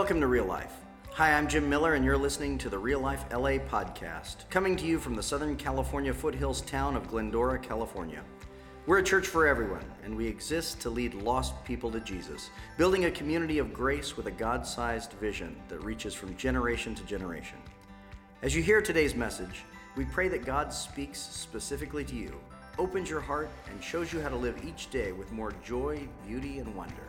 Welcome to Real Life. Hi, I'm Jim Miller, and you're listening to the Real Life LA podcast, coming to you from the Southern California foothills town of Glendora, California. We're a church for everyone, and we exist to lead lost people to Jesus, building a community of grace with a God sized vision that reaches from generation to generation. As you hear today's message, we pray that God speaks specifically to you, opens your heart, and shows you how to live each day with more joy, beauty, and wonder.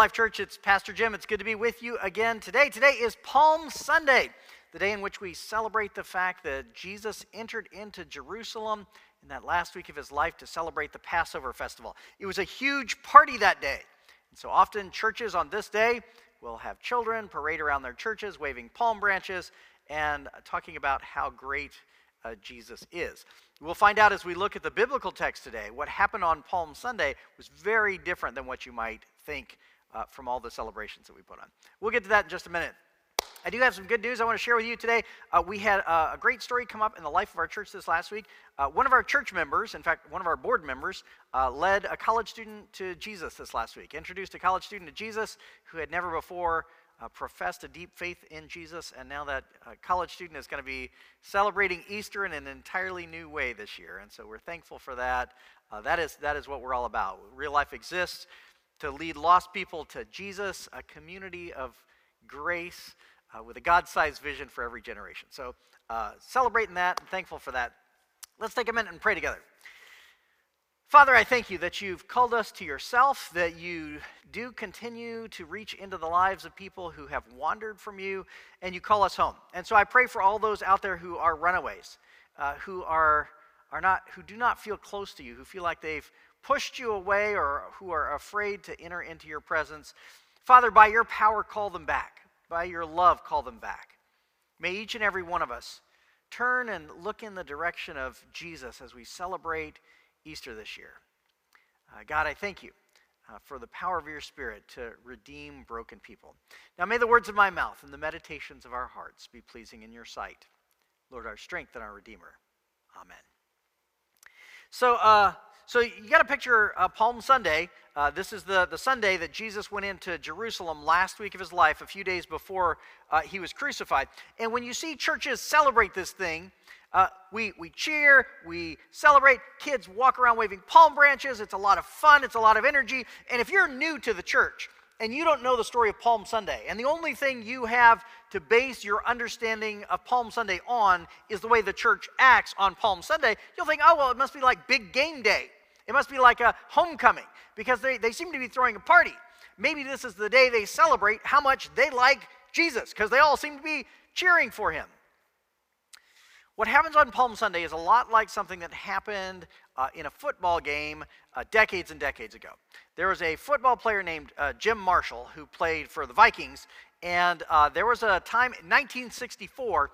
Life Church. It's Pastor Jim. It's good to be with you again today. Today is Palm Sunday, the day in which we celebrate the fact that Jesus entered into Jerusalem in that last week of his life to celebrate the Passover festival. It was a huge party that day. And so often, churches on this day will have children parade around their churches waving palm branches and talking about how great uh, Jesus is. We'll find out as we look at the biblical text today what happened on Palm Sunday was very different than what you might think uh, from all the celebrations that we put on. We'll get to that in just a minute. I do have some good news I want to share with you today. Uh, we had uh, a great story come up in the life of our church this last week. Uh, one of our church members, in fact, one of our board members, uh, led a college student to Jesus this last week, introduced a college student to Jesus who had never before uh, professed a deep faith in Jesus, and now that uh, college student is going to be celebrating Easter in an entirely new way this year. And so we're thankful for that. That, is, that is what we're all about. Real life exists to lead lost people to Jesus, a community of grace uh, with a God sized vision for every generation. So uh, celebrating that and thankful for that. Let's take a minute and pray together. Father, I thank you that you've called us to yourself, that you do continue to reach into the lives of people who have wandered from you, and you call us home. And so I pray for all those out there who are runaways, uh, who are, are not, who do not feel close to you, who feel like they've pushed you away or who are afraid to enter into your presence. Father, by your power, call them back. By your love, call them back. May each and every one of us turn and look in the direction of Jesus as we celebrate Easter this year. Uh, God, I thank you uh, for the power of your Spirit to redeem broken people. Now, may the words of my mouth and the meditations of our hearts be pleasing in your sight. Lord, our strength and our Redeemer. Amen. So, uh, so you got to picture uh, Palm Sunday. Uh, this is the, the Sunday that Jesus went into Jerusalem last week of his life, a few days before uh, he was crucified. And when you see churches celebrate this thing, uh, we, we cheer, we celebrate. Kids walk around waving palm branches. It's a lot of fun, it's a lot of energy. And if you're new to the church and you don't know the story of Palm Sunday, and the only thing you have to base your understanding of Palm Sunday on is the way the church acts on Palm Sunday, you'll think, oh, well, it must be like big game day. It must be like a homecoming because they, they seem to be throwing a party. Maybe this is the day they celebrate how much they like Jesus because they all seem to be cheering for him. What happens on Palm Sunday is a lot like something that happened uh, in a football game uh, decades and decades ago. There was a football player named uh, Jim Marshall who played for the Vikings, and uh, there was a time in 1964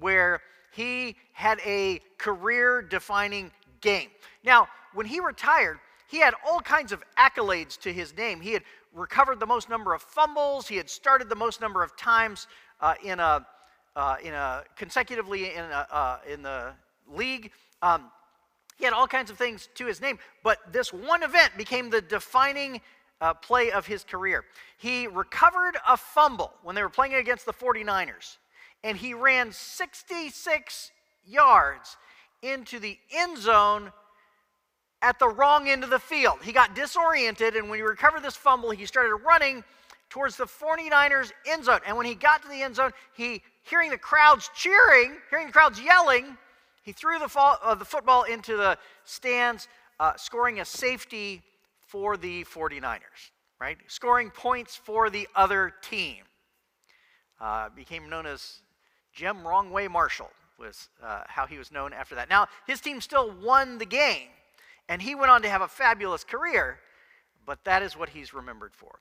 where he had a career defining game. Now, when he retired, he had all kinds of accolades to his name. He had recovered the most number of fumbles, he had started the most number of times uh, in a uh, in a, consecutively in, a, uh, in the league. Um, he had all kinds of things to his name, but this one event became the defining uh, play of his career. He recovered a fumble when they were playing against the 49ers, and he ran 66 yards into the end zone at the wrong end of the field. He got disoriented, and when he recovered this fumble, he started running towards the 49ers end zone. And when he got to the end zone, he hearing the crowds cheering, hearing the crowds yelling, he threw the, fall, uh, the football into the stands, uh, scoring a safety for the 49ers, right? Scoring points for the other team. Uh, became known as Jim Wrong Way Marshall, was uh, how he was known after that. Now, his team still won the game, and he went on to have a fabulous career, but that is what he's remembered for.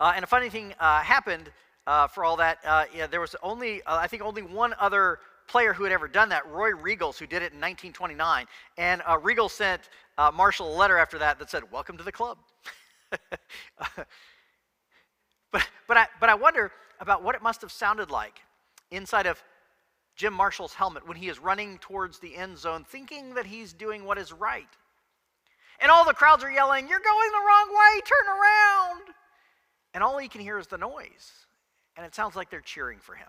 Uh, and a funny thing uh, happened uh, for all that. Uh, yeah, there was only, uh, I think, only one other player who had ever done that, Roy Riegels, who did it in 1929. And uh, Riegels sent uh, Marshall a letter after that that said, Welcome to the club. but, but, I, but I wonder about what it must have sounded like inside of Jim Marshall's helmet when he is running towards the end zone, thinking that he's doing what is right. And all the crowds are yelling, You're going the wrong way, turn around. And all he can hear is the noise. And it sounds like they're cheering for him.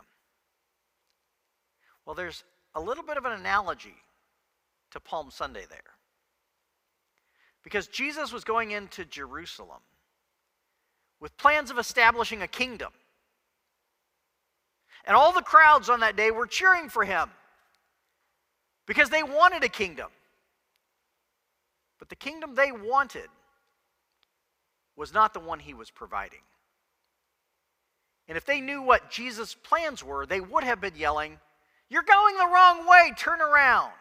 Well, there's a little bit of an analogy to Palm Sunday there. Because Jesus was going into Jerusalem with plans of establishing a kingdom. And all the crowds on that day were cheering for him because they wanted a kingdom. But the kingdom they wanted was not the one he was providing. And if they knew what Jesus' plans were, they would have been yelling, You're going the wrong way, turn around.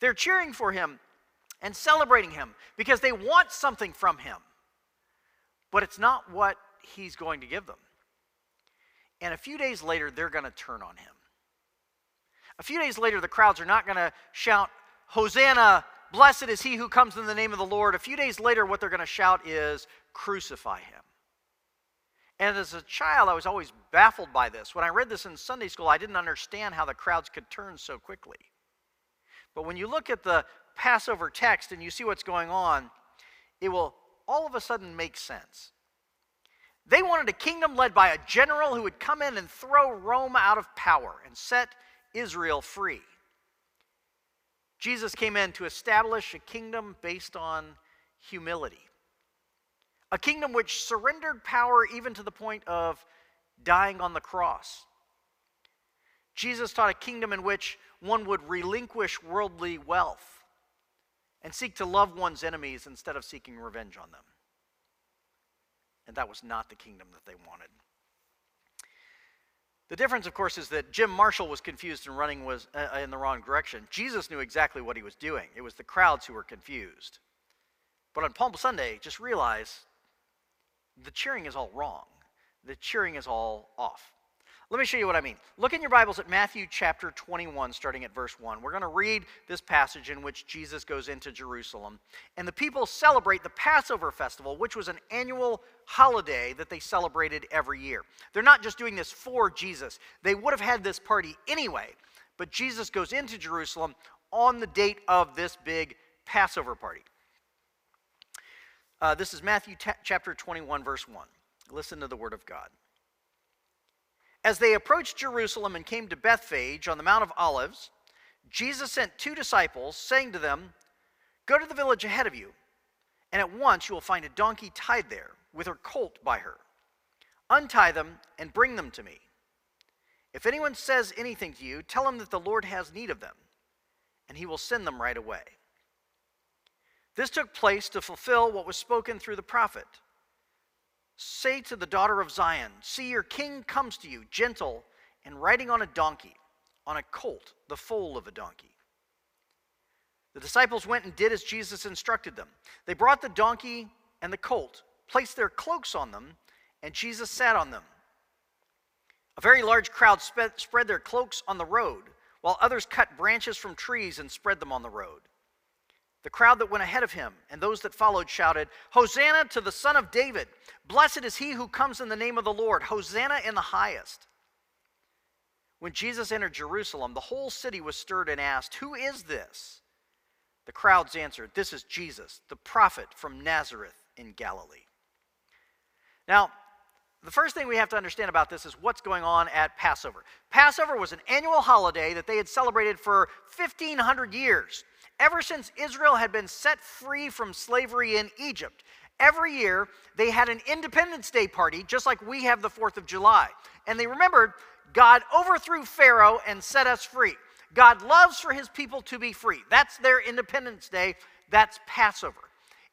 They're cheering for him and celebrating him because they want something from him. But it's not what he's going to give them. And a few days later, they're going to turn on him. A few days later, the crowds are not going to shout, Hosanna, blessed is he who comes in the name of the Lord. A few days later, what they're going to shout is, Crucify him. And as a child, I was always baffled by this. When I read this in Sunday school, I didn't understand how the crowds could turn so quickly. But when you look at the Passover text and you see what's going on, it will all of a sudden make sense. They wanted a kingdom led by a general who would come in and throw Rome out of power and set Israel free. Jesus came in to establish a kingdom based on humility, a kingdom which surrendered power even to the point of dying on the cross. Jesus taught a kingdom in which one would relinquish worldly wealth and seek to love one's enemies instead of seeking revenge on them. And that was not the kingdom that they wanted. The difference, of course, is that Jim Marshall was confused and running was uh, in the wrong direction. Jesus knew exactly what he was doing. It was the crowds who were confused. But on Palm Sunday, just realize the cheering is all wrong. The cheering is all off. Let me show you what I mean. Look in your Bibles at Matthew chapter 21, starting at verse 1. We're going to read this passage in which Jesus goes into Jerusalem. And the people celebrate the Passover festival, which was an annual holiday that they celebrated every year. They're not just doing this for Jesus, they would have had this party anyway. But Jesus goes into Jerusalem on the date of this big Passover party. Uh, this is Matthew t- chapter 21, verse 1. Listen to the word of God. As they approached Jerusalem and came to Bethphage on the Mount of Olives, Jesus sent two disciples, saying to them, Go to the village ahead of you, and at once you will find a donkey tied there, with her colt by her. Untie them and bring them to me. If anyone says anything to you, tell him that the Lord has need of them, and he will send them right away. This took place to fulfill what was spoken through the prophet. Say to the daughter of Zion, See, your king comes to you, gentle and riding on a donkey, on a colt, the foal of a donkey. The disciples went and did as Jesus instructed them. They brought the donkey and the colt, placed their cloaks on them, and Jesus sat on them. A very large crowd spread their cloaks on the road, while others cut branches from trees and spread them on the road. The crowd that went ahead of him and those that followed shouted, Hosanna to the Son of David! Blessed is he who comes in the name of the Lord! Hosanna in the highest! When Jesus entered Jerusalem, the whole city was stirred and asked, Who is this? The crowds answered, This is Jesus, the prophet from Nazareth in Galilee. Now, the first thing we have to understand about this is what's going on at Passover. Passover was an annual holiday that they had celebrated for 1,500 years ever since Israel had been set free from slavery in Egypt. Every year, they had an Independence Day party, just like we have the 4th of July. And they remembered God overthrew Pharaoh and set us free. God loves for his people to be free. That's their Independence Day. That's Passover.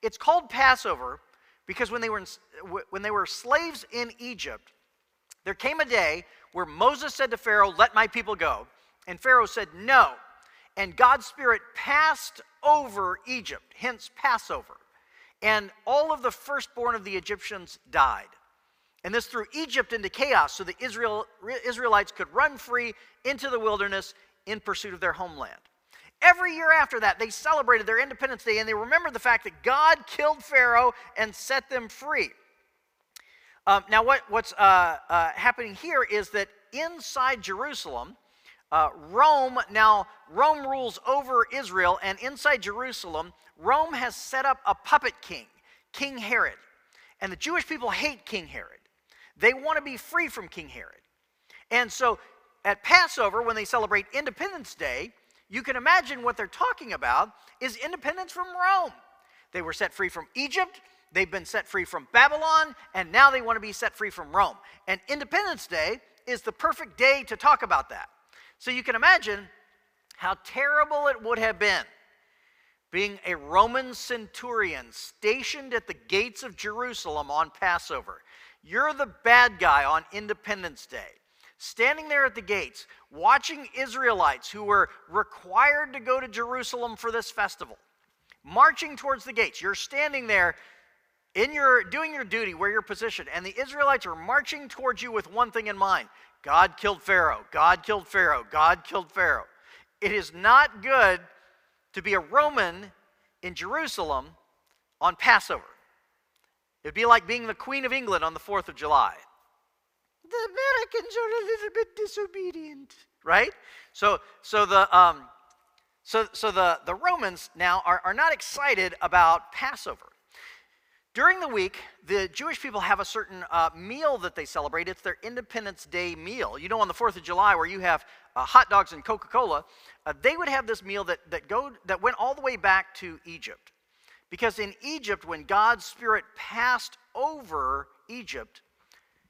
It's called Passover because when they were, in, when they were slaves in Egypt, there came a day where Moses said to Pharaoh, Let my people go. And Pharaoh said, No and God's Spirit passed over Egypt, hence Passover. And all of the firstborn of the Egyptians died. And this threw Egypt into chaos so the Israel, Israelites could run free into the wilderness in pursuit of their homeland. Every year after that, they celebrated their Independence Day and they remembered the fact that God killed Pharaoh and set them free. Um, now, what, what's uh, uh, happening here is that inside Jerusalem, uh, Rome, now, Rome rules over Israel, and inside Jerusalem, Rome has set up a puppet king, King Herod. And the Jewish people hate King Herod. They want to be free from King Herod. And so at Passover, when they celebrate Independence Day, you can imagine what they're talking about is independence from Rome. They were set free from Egypt, they've been set free from Babylon, and now they want to be set free from Rome. And Independence Day is the perfect day to talk about that. So you can imagine how terrible it would have been being a Roman centurion stationed at the gates of Jerusalem on Passover. You're the bad guy on Independence Day standing there at the gates, watching Israelites who were required to go to Jerusalem for this festival, marching towards the gates. You're standing there in your doing your duty where you're positioned, and the Israelites are marching towards you with one thing in mind. God killed Pharaoh. God killed Pharaoh. God killed Pharaoh. It is not good to be a Roman in Jerusalem on Passover. It'd be like being the Queen of England on the 4th of July the Americans are a little bit disobedient, right? So, so the um, so, so the, the Romans now are, are not excited about Passover. During the week, the Jewish people have a certain uh, meal that they celebrate. It's their Independence Day meal. You know, on the 4th of July, where you have uh, hot dogs and Coca Cola, uh, they would have this meal that, that, go, that went all the way back to Egypt. Because in Egypt, when God's Spirit passed over Egypt,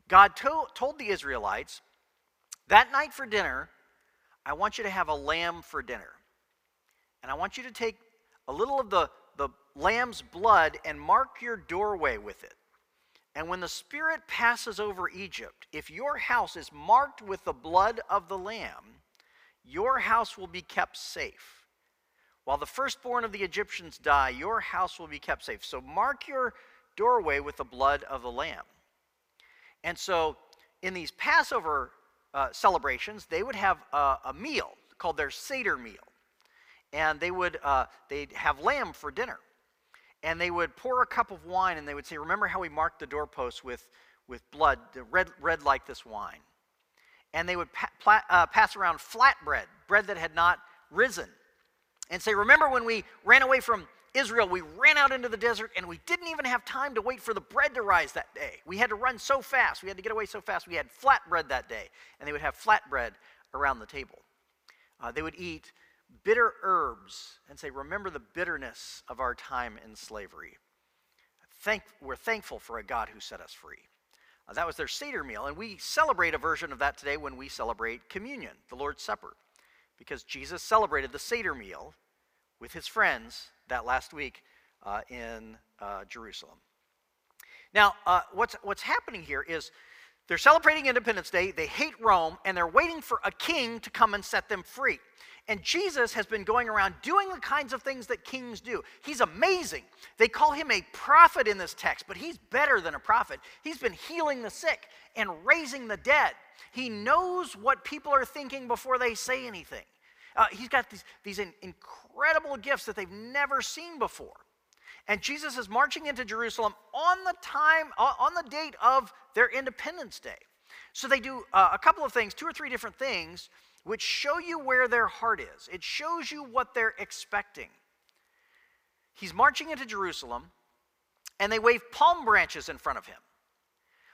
God to- told the Israelites, that night for dinner, I want you to have a lamb for dinner. And I want you to take a little of the, the lamb's blood and mark your doorway with it. And when the Spirit passes over Egypt, if your house is marked with the blood of the lamb, your house will be kept safe. While the firstborn of the Egyptians die, your house will be kept safe. So mark your doorway with the blood of the lamb. And so in these Passover uh, celebrations, they would have a, a, meal called their Seder meal. And they would uh, they'd have lamb for dinner. And they would pour a cup of wine and they would say, Remember how we marked the doorposts with, with blood, red, red like this wine. And they would pa- pla- uh, pass around flat bread, bread that had not risen. And say, Remember when we ran away from Israel, we ran out into the desert and we didn't even have time to wait for the bread to rise that day. We had to run so fast. We had to get away so fast. We had flat bread that day, and they would have flat bread around the table. Uh, they would eat bitter herbs and say, Remember the bitterness of our time in slavery. Thank, we're thankful for a God who set us free. Uh, that was their Seder meal, and we celebrate a version of that today when we celebrate communion, the Lord's Supper, because Jesus celebrated the Seder meal with his friends that last week uh, in uh, Jerusalem. Now, uh, what's, what's happening here is they're celebrating Independence Day, they hate Rome, and they're waiting for a king to come and set them free. And Jesus has been going around doing the kinds of things that kings do. He's amazing. They call him a prophet in this text, but he's better than a prophet. He's been healing the sick and raising the dead. He knows what people are thinking before they say anything. Uh, he's got these, these incredible gifts that they've never seen before. And Jesus is marching into Jerusalem on the time, on the date of their Independence Day. So they do uh, a couple of things, two or three different things, which show you where their heart is. It shows you what they're expecting. He's marching into Jerusalem, and they wave palm branches in front of him.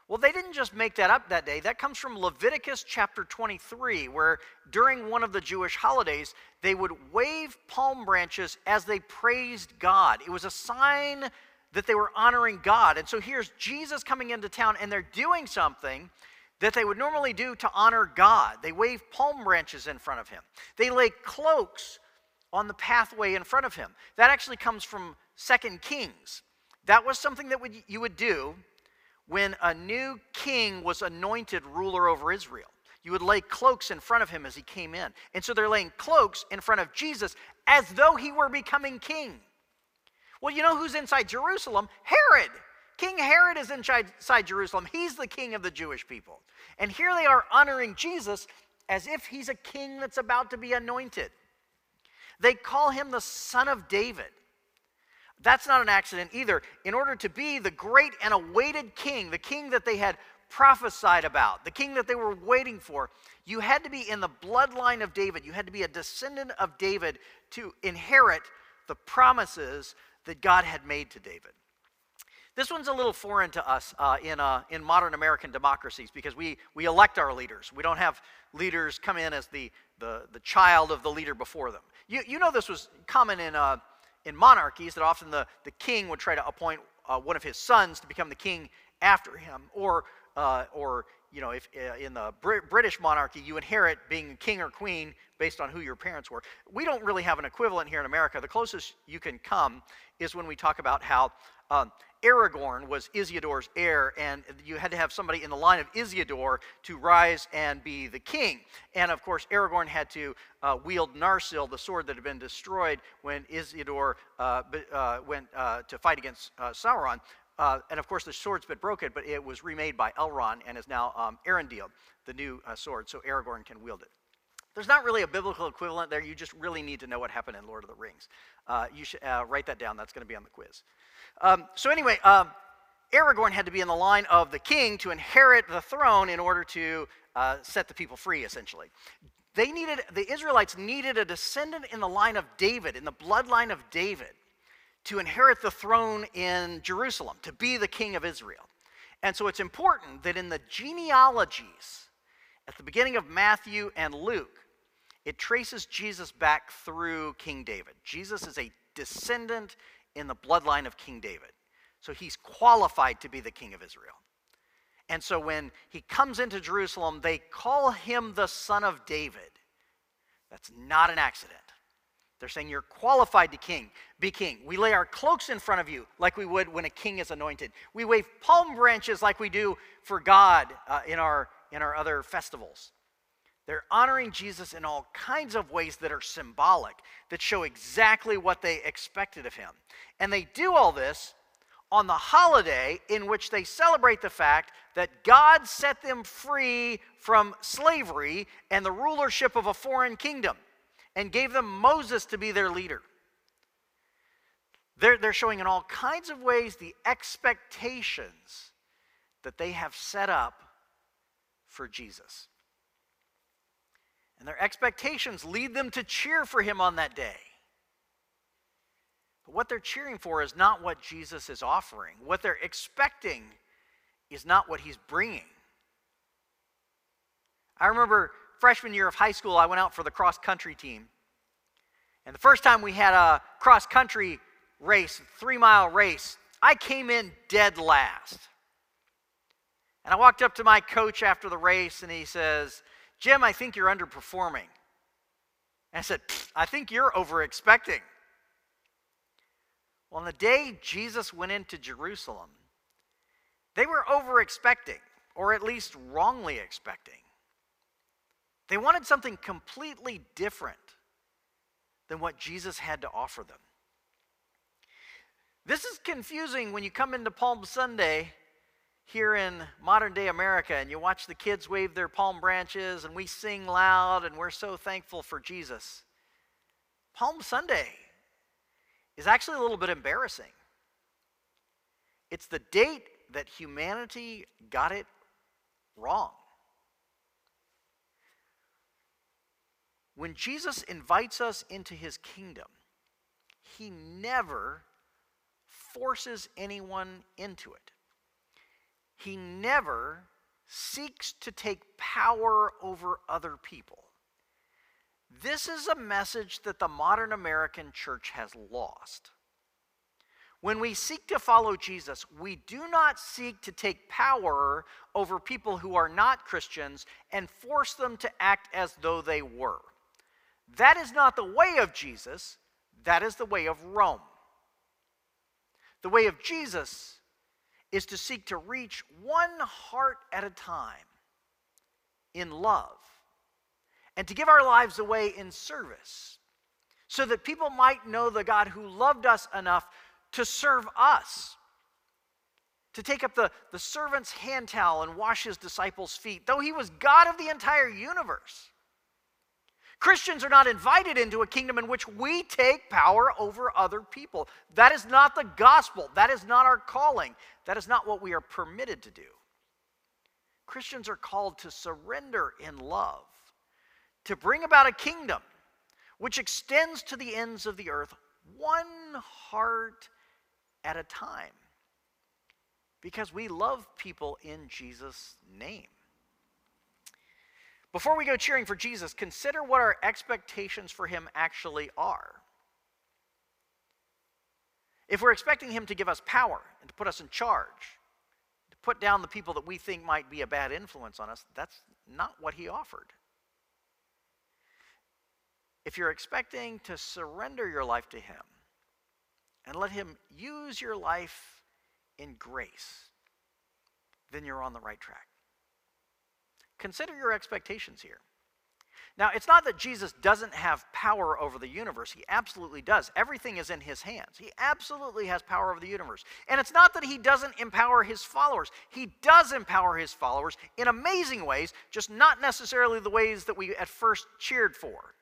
Well, they didn't just make that up that day. That comes from Leviticus chapter 23, where during one of the Jewish holidays, they would wave palm branches as they praised God. It was a sign that they were honoring God. And so here's Jesus coming into town, and they're doing something that they would normally do to honor God. They wave palm branches in front of him, they lay cloaks on the pathway in front of him. That actually comes from Second Kings. That was something that would, you would do when a new king was anointed ruler over Israel. You would lay cloaks in front of him as he came in. And so they're laying cloaks in front of Jesus as though he were becoming king. Well, you know who's inside Jerusalem? Herod. King Herod is inside Jerusalem. He's the king of the Jewish people. And here they are honoring Jesus as if he's a king that's about to be anointed. They call him the Son of David. That's not an accident either. In order to be the great and awaited king, the king that they had prophesied about, the king that they were waiting for, you had to be in the bloodline of David. You had to be a descendant of David to inherit the promises that God had made to David. This one's a little foreign to us uh, in, uh, in modern American democracies because we, we elect our leaders. We don't have leaders come in as the, the, the child of the leader before them. You, you know this was common in, uh, in monarchies that often the, the king would try to appoint uh, one of his sons to become the king after him. Or, uh, or you know, if uh, in the Br- British monarchy, you inherit being king or queen based on who your parents were. We don't really have an equivalent here in America. The closest you can come is when we talk about how um, Aragorn was Isildur's heir, and you had to have somebody in the line of Isildur to rise and be the king. And of course, Aragorn had to uh, wield Narsil, the sword that had been destroyed when Isildur uh, uh, went uh, to fight against uh, Sauron. Uh, and of course, the sword's been broken, but it was remade by Elrond and is now um, the new sword, so Aragorn can wield it. There's not really a biblical equivalent there. You just really need to know what happened in Lord of the Rings. you should write that down. That's going to be on the quiz. Um, so, anyway, um, Aragorn had to be in the line of the king to inherit the throne in order to uh, set the people free, essentially. They needed, the Israelites needed a descendant in the line of David, in the bloodline of David, to inherit the throne in Jerusalem, to be the king of Israel. And so it's important that in the genealogies, at the beginning of Matthew and Luke, it traces Jesus back through King David. Jesus is a descendant in the bloodline of King David. So he's qualified to be the king of Israel. And so when he comes into Jerusalem, they call him the son of David. That's not an accident. They're saying you're qualified to king, be king. We lay our cloaks in front of you like we would when a king is anointed. We wave palm branches like we do for God uh, in, our, in our other festivals. They're honoring Jesus in all kinds of ways that are symbolic, that show exactly what they expected of him. And they do all this on the holiday in which they celebrate the fact that God set them free from slavery and the rulership of a foreign kingdom and gave them Moses to be their leader. They're, they're showing in all kinds of ways the expectations that they have set up for Jesus. And their expectations lead them to cheer for him on that day. But what they're cheering for is not what Jesus is offering. What they're expecting is not what he's bringing. I remember freshman year of high school, I went out for the cross country team. And the first time we had a cross country race, three mile race, I came in dead last. And I walked up to my coach after the race and he says, Jim, I think you're underperforming. And I said, I think you're over expecting. Well, on the day Jesus went into Jerusalem, they were over expecting, or at least wrongly expecting. They wanted something completely different than what Jesus had to offer them. This is confusing when you come into Palm Sunday here in modern day America and you watch the kids wave their palm branches and we sing loud and we're so thankful for Jesus. Palm Sunday is actually a little bit embarrassing. It's the date that humanity got it wrong. When Jesus invites us into his kingdom, he never forces anyone into it. He never seeks to take power over other people. This is a message that the modern American church has lost. When we seek to follow Jesus, we do not seek to take power over people who are not Christians and force them to act as though they were. That is not the way of Jesus, that is the way of Rome. The way of Jesus is to seek to reach one heart at a time in love and to give our lives away in service so that people might know the God who loved us enough to serve us. To take up the, the servant's hand towel and wash his disciples' feet, though he was God of the entire universe. Christians are not invited into a kingdom in which we take power over other people. That is not the gospel. That is not our calling. That is not what we are permitted to do. Christians are called to surrender in love, to bring about a kingdom which extends to the ends of the earth, one heart at a time, because we love people in Jesus' name. Before we go cheering for Jesus, consider what our expectations for him actually are. If we're expecting him to give us power and to put us in charge, to put down the people that we think might be a bad influence on us, that's not what he offered. If you're expecting to surrender your life to him and let him use your life in grace, then you're on the right track. Consider your expectations here. Now, it's not that Jesus doesn't have power over the universe. He absolutely does. Everything is in his hands. He absolutely has power over the universe. And it's not that he doesn't empower his followers. He does empower his followers in amazing ways, just not necessarily the ways that we at first cheered for.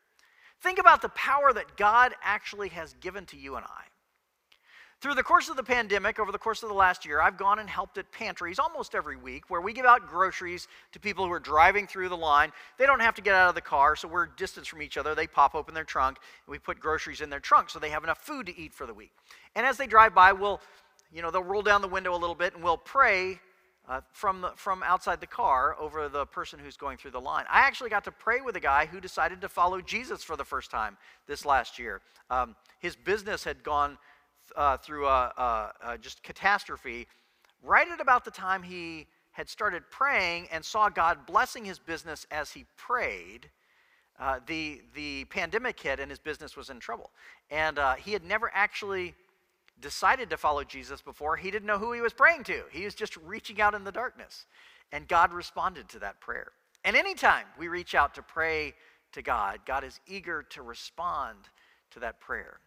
Think about the power that God actually has given to you and I. Through the course of the pandemic, over the course of the last year, I've gone and helped at pantries almost every week where we give out groceries to people who are driving through the line. They don't have to get out of the car, so we're distance from each other. They pop open their trunk, and we put groceries in their trunk so they have enough food to eat for the week. And as they drive by, we'll, you know, they'll roll down the window a little bit and we'll pray uh, from, the, from outside the car over the person who's going through the line. I actually got to pray with a guy who decided to follow Jesus for the first time this last year. Um, his business had gone uh, through a, a, a just catastrophe right at about the time he had started praying and saw God blessing his business as he prayed. Uh, the, the pandemic hit and his business was in trouble. And uh, he had never actually decided to follow Jesus before. He didn't know who he was praying to, he was just reaching out in the darkness. And God responded to that prayer. And anytime we reach out to pray to God, God is eager to respond to that prayer.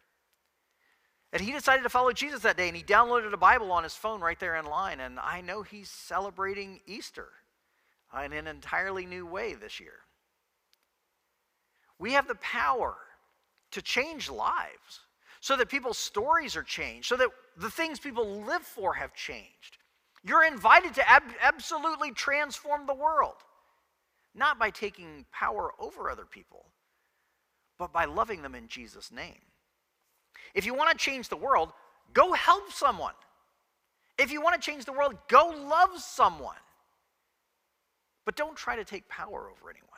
And he decided to follow Jesus that day, and he downloaded a Bible on his phone right there in line. And I know he's celebrating Easter in an entirely new way this year. We have the power to change lives so that people's stories are changed, so that the things people live for have changed. You're invited to ab- absolutely transform the world, not by taking power over other people, but by loving them in Jesus' name. If you want to change the world, go help someone. If you want to change the world, go love someone. But don't try to take power over anyone.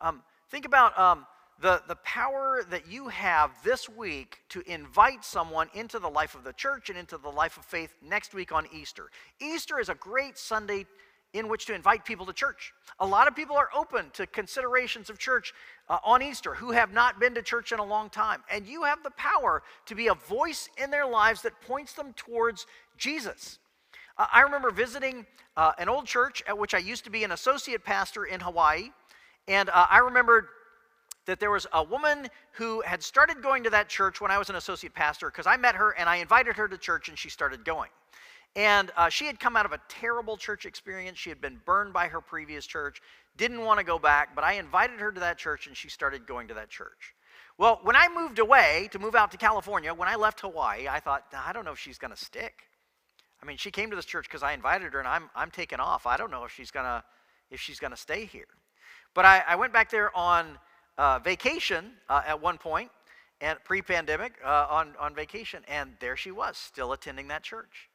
Um, think about um, the, the power that you have this week to invite someone into the life of the church and into the life of faith next week on Easter. Easter is a great Sunday in which to invite people to church. A lot of people are open to considerations of church uh, on Easter who have not been to church in a long time. And you have the power to be a voice in their lives that points them towards Jesus. Uh, I remember visiting uh, an old church at which I used to be an associate pastor in Hawaii. And uh, I remembered that there was a woman who had started going to that church when I was an associate pastor because I met her and I invited her to church and she started going. And uh, she had come out of a terrible church experience. She had been burned by her previous church, didn't want to go back, but I invited her to that church and she started going to that church. Well, when I moved away to move out to California, when I left Hawaii, I thought, I don't know if she's going to stick. I mean, she came to this church because I invited her and I'm, I'm taking off. I don't know if she's going to if she's going to stay here. But I, I, went back there on uh, vacation uh, at one point, and pre-pandemic uh, on, on vacation, and there she was, still attending that church.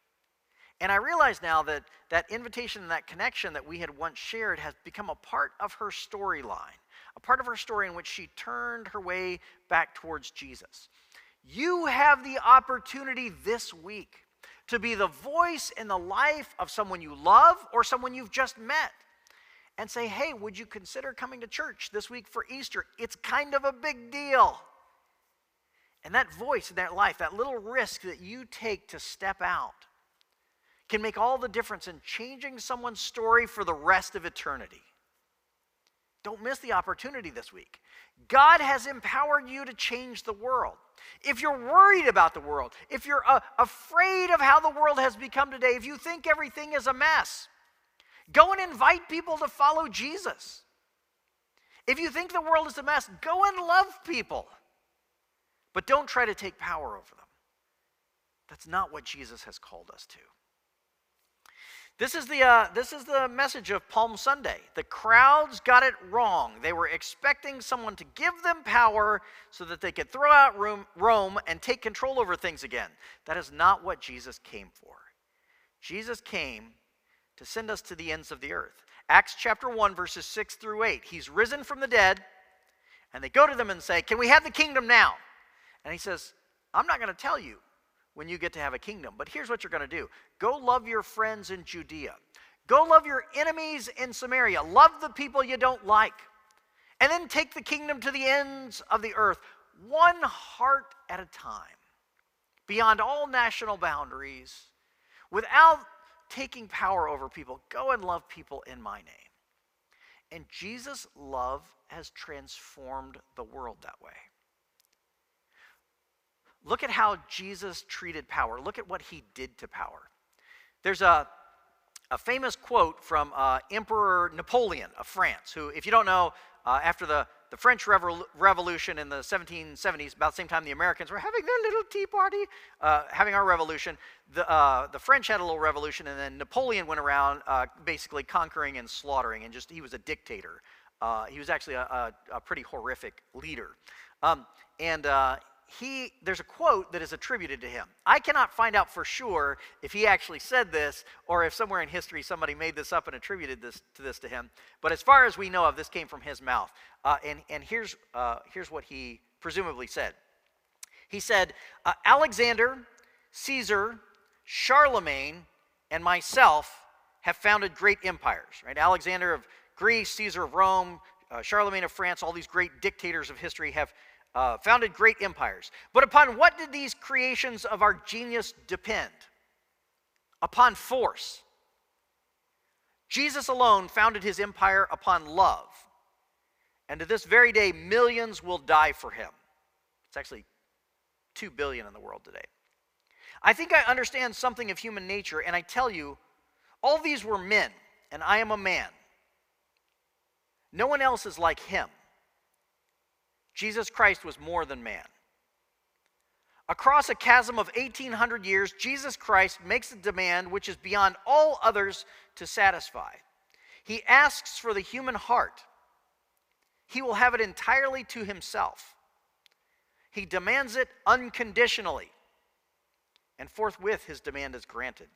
And I realize now that that invitation and that connection that we had once shared has become a part of her storyline, a part of her story in which she turned her way back towards Jesus. You have the opportunity this week to be the voice in the life of someone you love or someone you've just met and say, hey, would you consider coming to church this week for Easter? It's kind of a big deal. And that voice in that life, that little risk that you take to step out, can make all the difference in changing someone's story for the rest of eternity. Don't miss the opportunity this week. God has empowered you to change the world. If you're worried about the world, if you're uh, afraid of how the world has become today, if you think everything is a mess, go and invite people to follow Jesus. If you think the world is a mess, go and love people. But don't try to take power over them. That's not what Jesus has called us to. This is, the, uh, this is the message of Palm Sunday. The crowds got it wrong. They were expecting someone to give them power so that they could throw out Rome and take control over things again. That is not what Jesus came for. Jesus came to send us to the ends of the earth. Acts chapter 1, verses 6 through 8. He's risen from the dead, and they go to them and say, Can we have the kingdom now? And he says, I'm not going to tell you when you get to have a kingdom. But here's what you're going to do go love your friends in Judea, go love your enemies in Samaria, love the people you don't like, and then take the kingdom to the ends of the earth, one heart at a time, beyond all national boundaries, without taking power over people. Go and love people in my name. And Jesus' love has transformed the world that way. Look at how Jesus treated power. Look at what he did to power. There's a, a famous quote from uh, Emperor Napoleon of France, who, if you don't know, uh, after the, the French Revol- Revolution in the 1770s, about the same time the Americans were having their little tea party, uh, having our revolution, the, uh, the French had a little revolution, and then Napoleon went around uh, basically conquering and slaughtering, and just he was a dictator. Uh, he was actually a, a, a pretty horrific leader. Um, and he there's a quote that is attributed to him. I cannot find out for sure if he actually said this or if somewhere in history somebody made this up and attributed this to this to him. But as far as we know of, this came from his mouth. Uh, and and here's uh, here's what he presumably said. He said, uh, Alexander, Caesar, Charlemagne, and myself have founded great empires. Right, Alexander of Greece, Caesar of Rome, uh, Charlemagne of France, all these great dictators of history have uh, founded great empires. But upon what did these creations of our genius depend? Upon force. Jesus alone founded his empire upon love. And to this very day, millions will die for him. It's actually 2 billion in the world today. I think I understand something of human nature, and I tell you, all these were men, and I am a man. No one else is like him. Jesus Christ was more than man. Across a chasm of 1800 years, Jesus Christ makes a demand which is beyond all others to satisfy. He asks for the human heart. He will have it entirely to himself. He demands it unconditionally. And forthwith, his demand is granted.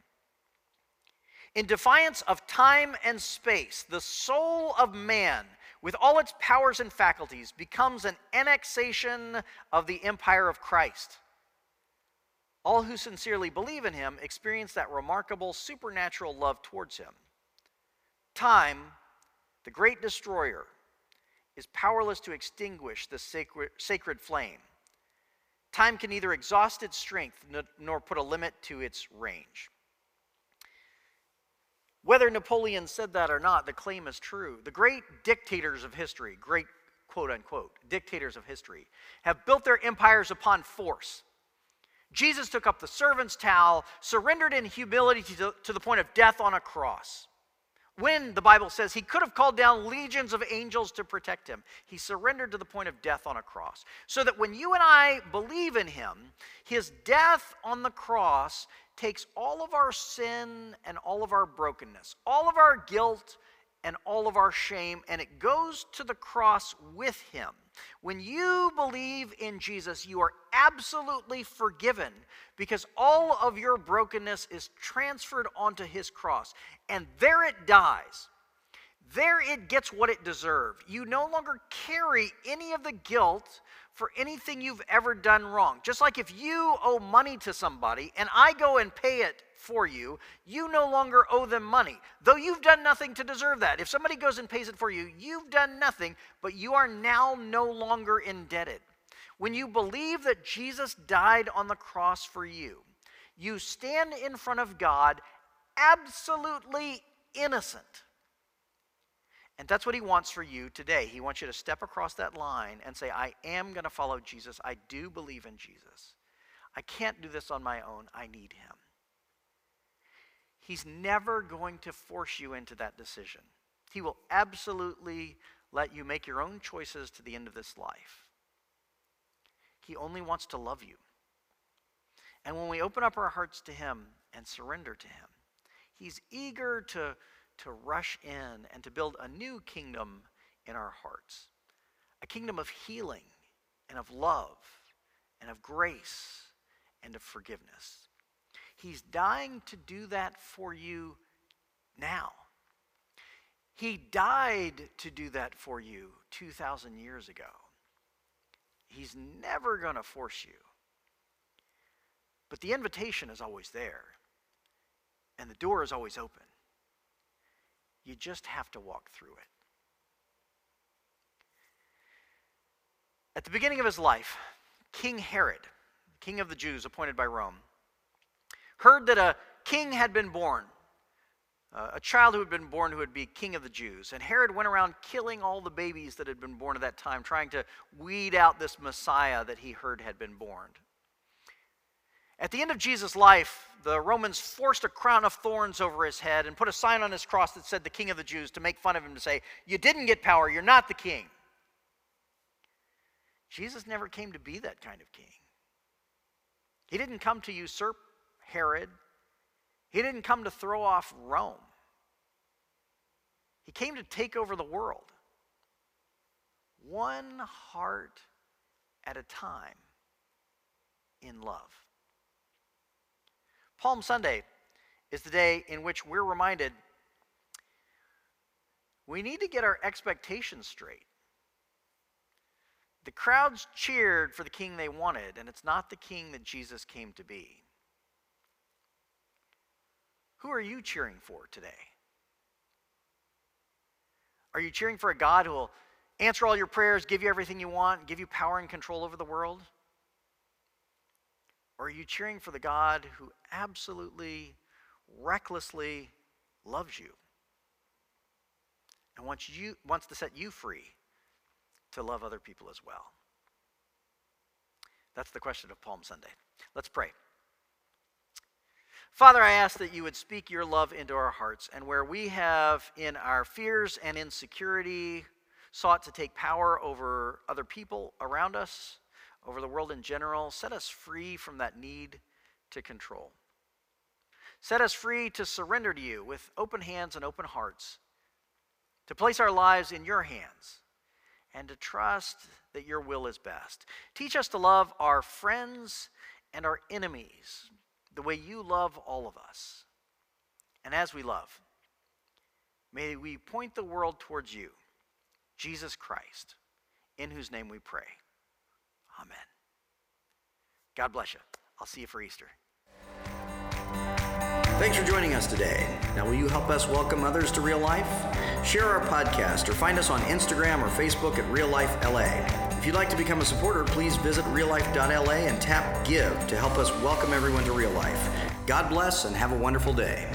In defiance of time and space, the soul of man with all its powers and faculties, becomes an annexation of the empire of Christ. All who sincerely believe in him experience that remarkable supernatural love towards him. Time, the great destroyer, is powerless to extinguish the sacred, sacred flame. Time can neither exhaust its strength nor put a limit to its range. Whether Napoleon said that or not, the claim is true. The great dictators of history, great quote unquote, dictators of history, have built their empires upon force. Jesus took up the servant's towel, surrendered in humility to, the point of death on a cross. When the Bible says he could have called down legions of angels to protect him, he surrendered to the point of death on a cross. So that when you and I believe in him, his death on the cross takes all of our sin and all of our brokenness, all of our guilt and all of our shame, and it goes to the cross with him. When you believe in Jesus, you are absolutely forgiven because all of your brokenness is transferred onto his cross, and there it dies. There it gets what it deserved. You no longer carry any of the guilt for anything you've ever done wrong. Just like if you owe money to somebody and I go and pay it for you, you no longer owe them money, though you've done nothing to deserve that. If somebody goes and pays it for you, you've done nothing, but you are now no longer indebted. When you believe that Jesus died on the cross for you, you stand in front of God absolutely innocent and that's what he wants for you today. He wants you to step across that line and say, I am going to follow Jesus. I do believe in Jesus. I can't do this on my own. I need him. He's never going to force you into that decision. He will absolutely let you make your own choices to the end of this life. He only wants to love you. And when we open up our hearts to Him and surrender to Him, He's eager to, to rush in and to build a new kingdom in our hearts a kingdom of healing and of love and of grace and of forgiveness. He's dying to do that for you now. He died to do that for you 2,000 years ago. He's never going to force you. But the invitation is always there, and the door is always open. You just have to walk through it. At the beginning of his life, King Herod, king of the Jews appointed by Rome, heard that a king had been born uh, a child who had been born who would be king of the Jews. And Herod went around killing all the babies that had been born at that time, trying to weed out this Messiah that he heard had been born. At the end of Jesus' life, the Romans forced a crown of thorns over his head and put a sign on his cross that said, The King of the Jews, to make fun of him, to say, You didn't get power, you're not the king. Jesus never came to be that kind of king. He didn't come to usurp Herod he didn't come to throw off Rome, he came to take over the world. One heart at a time in love. Palm Sunday is the day in which we're reminded we need to get our expectations straight. The crowds cheered for the king they wanted, and it's not the king that Jesus came to be. Who are you cheering for today? Are you cheering for a God who will answer all your prayers, give you everything you want, give you power and control over the world? Or are you cheering for the God who absolutely, recklessly loves you and wants, you, wants to set you free to love other people as well? That's the question of Palm Sunday. Let's pray. Father, I ask that you would speak your love into our hearts, and where we have, in our fears and insecurity, sought to take power over other people around us, over the world in general, set us free from that need to control. Set us free to surrender to you with open hands and open hearts, to place our lives in your hands, and to trust that your will is best. Teach us to love our friends and our enemies the way you love all of us. And as we love, may we point the world towards you, Jesus Christ, in whose name we pray. Amen. God bless you. I'll see you for Easter. Thanks for joining us today. Now, will you help us welcome others to real life? Share our podcast or find us on Instagram or Facebook at Real Life LA. If you'd like to become a supporter, please visit reallife.la and tap Give to help us welcome everyone to real life. God bless and have a wonderful day.